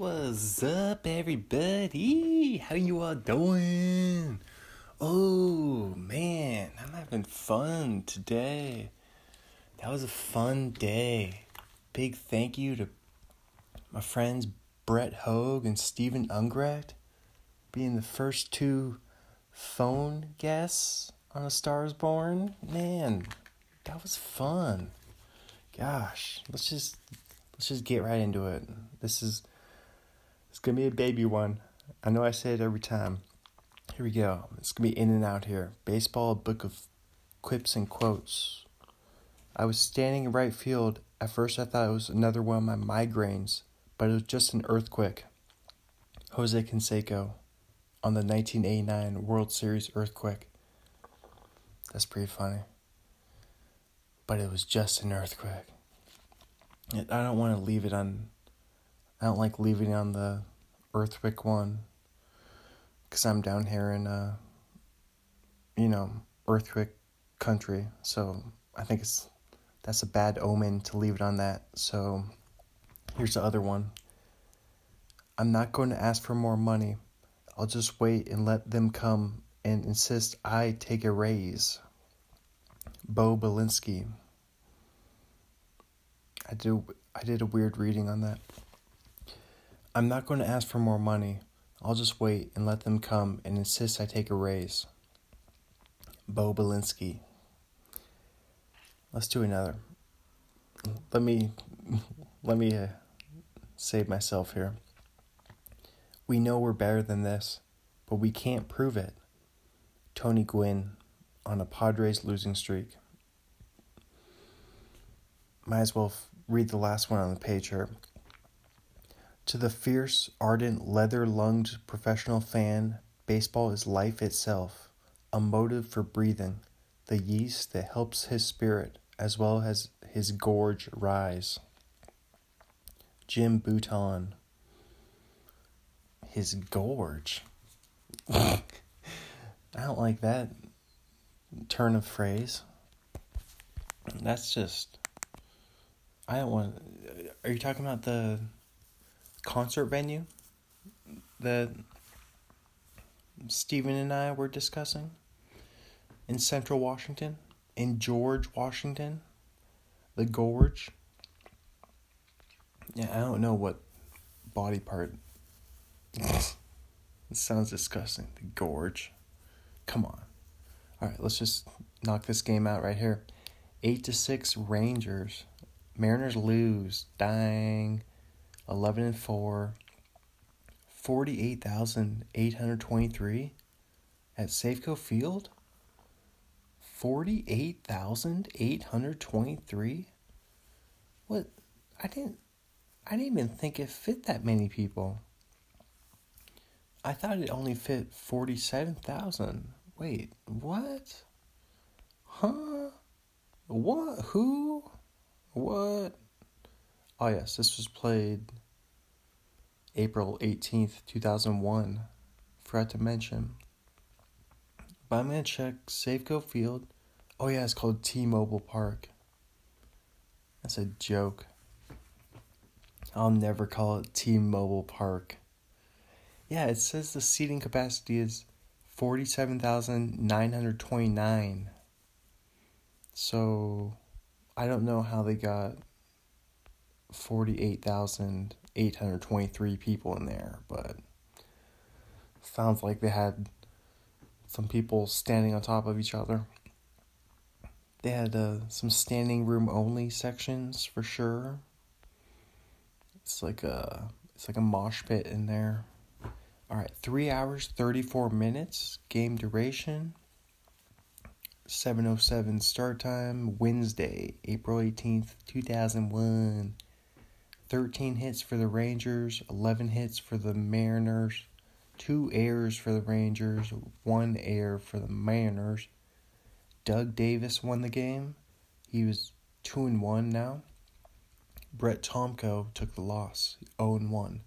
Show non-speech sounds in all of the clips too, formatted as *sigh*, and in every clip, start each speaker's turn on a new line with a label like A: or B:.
A: What's up, everybody? How you all doing? Oh man, I'm having fun today. That was a fun day. Big thank you to my friends Brett Hogue and Stephen Ungrecht being the first two phone guests on A Star Is Born. Man, that was fun. Gosh, let's just let's just get right into it. This is gonna be a baby one. I know I say it every time. Here we go. It's gonna be in and out here. Baseball, book of quips and quotes. I was standing in right field. At first, I thought it was another one of my migraines, but it was just an earthquake. Jose Canseco on the 1989 World Series earthquake. That's pretty funny. But it was just an earthquake. I don't want to leave it on. I don't like leaving on the earthquake one. Because I'm down here in, uh, you know, earthquake country. So I think it's that's a bad omen to leave it on that. So here's the other one. I'm not going to ask for more money. I'll just wait and let them come and insist I take a raise. Bo Belinsky. I do I did a weird reading on that. I'm not going to ask for more money. I'll just wait and let them come and insist I take a raise. Bo Belinsky. Let's do another. Let me *laughs* let me uh, save myself here. We know we're better than this, but we can't prove it. Tony Gwynn on a Padres losing streak. Might as well f- read the last one on the page here. To the fierce, ardent, leather lunged professional fan, baseball is life itself, a motive for breathing, the yeast that helps his spirit as well as his gorge rise. Jim Bouton. His gorge. *laughs* I don't like that turn of phrase. That's just. I don't want. Are you talking about the concert venue that Stephen and I were discussing in Central Washington, in George, Washington, the gorge? Yeah, I don't know what body part. *laughs* it sounds disgusting. The gorge. Come on. All right, let's just knock this game out right here. Eight to six Rangers. Mariners lose. Dang. 11 and 4, 48,823 at Safeco Field? 48,823? What? I didn't I didn't even think it fit that many people. I thought it only fit 47,000. Wait, what? Huh? What? Who? What? Oh, yes, this was played April 18th, 2001. Forgot to mention. But I'm going to check Safeco Field. Oh, yeah, it's called T Mobile Park. That's a joke. I'll never call it T Mobile Park. Yeah, it says the seating capacity is 47,929. So, I don't know how they got 48,823 people in there, but sounds like they had some people standing on top of each other. They had uh, some standing room only sections for sure. It's like a it's like a mosh pit in there. All right, three hours thirty four minutes game duration. Seven oh seven start time. Wednesday, April eighteenth, two thousand one. 13 hits for the Rangers, 11 hits for the Mariners, 2 errors for the Rangers, 1 error for the Mariners. Doug Davis won the game. He was 2 and 1 now. Brett Tomko took the loss, 0 and 1.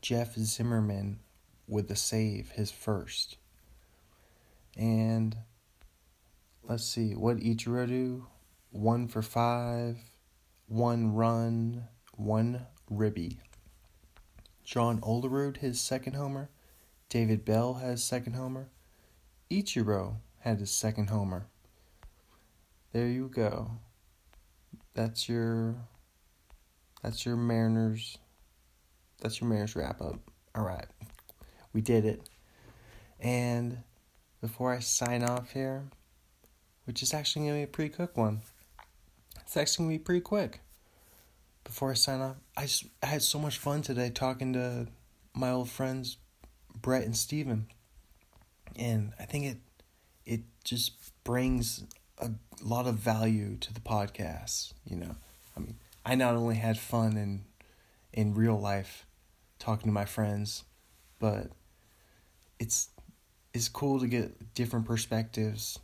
A: Jeff Zimmerman with the save, his first. And let's see, what Ichiro do? 1 for 5, 1 run, one ribby. John Olerud his second homer. David Bell has second homer. Ichiro had his second homer. There you go. That's your that's your Mariners that's your Mariners wrap up. All right. We did it. And before I sign off here, which is actually going to be a pretty quick one. It's actually going to be pretty quick. Before I sign off, I just I had so much fun today talking to my old friends Brett and Steven. And I think it it just brings a lot of value to the podcast, you know. I mean, I not only had fun in in real life talking to my friends, but it's it's cool to get different perspectives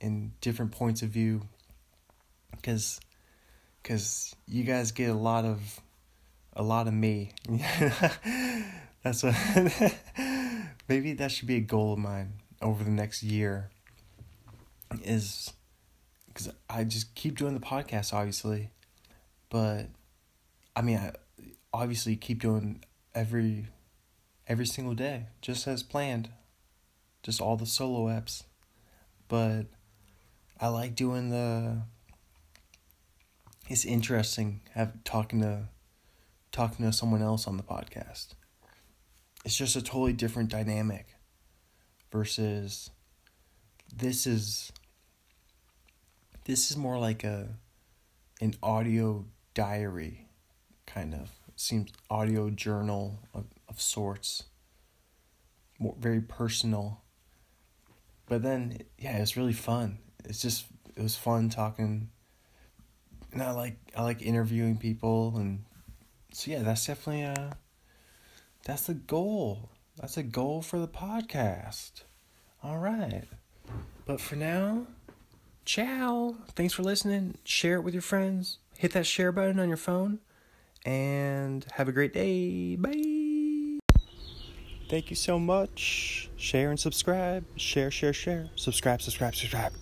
A: and different points of view because because you guys get a lot of a lot of me. *laughs* That's what *laughs* maybe that should be a goal of mine over the next year is because i just keep doing the podcast obviously. But i mean i obviously keep doing every every single day just as planned. Just all the solo apps but i like doing the it's interesting have talking to talking to someone else on the podcast. It's just a totally different dynamic versus this is this is more like a an audio diary kind of. Seems audio journal of, of sorts. More very personal. But then yeah it's really fun. It's just it was fun talking and i like i like interviewing people and so yeah that's definitely a that's the goal that's a goal for the podcast all right but for now ciao thanks for listening share it with your friends hit that share button on your phone and have a great day. Bye. Thank you so much. Share and subscribe. Share, share, share. Subscribe, subscribe, subscribe.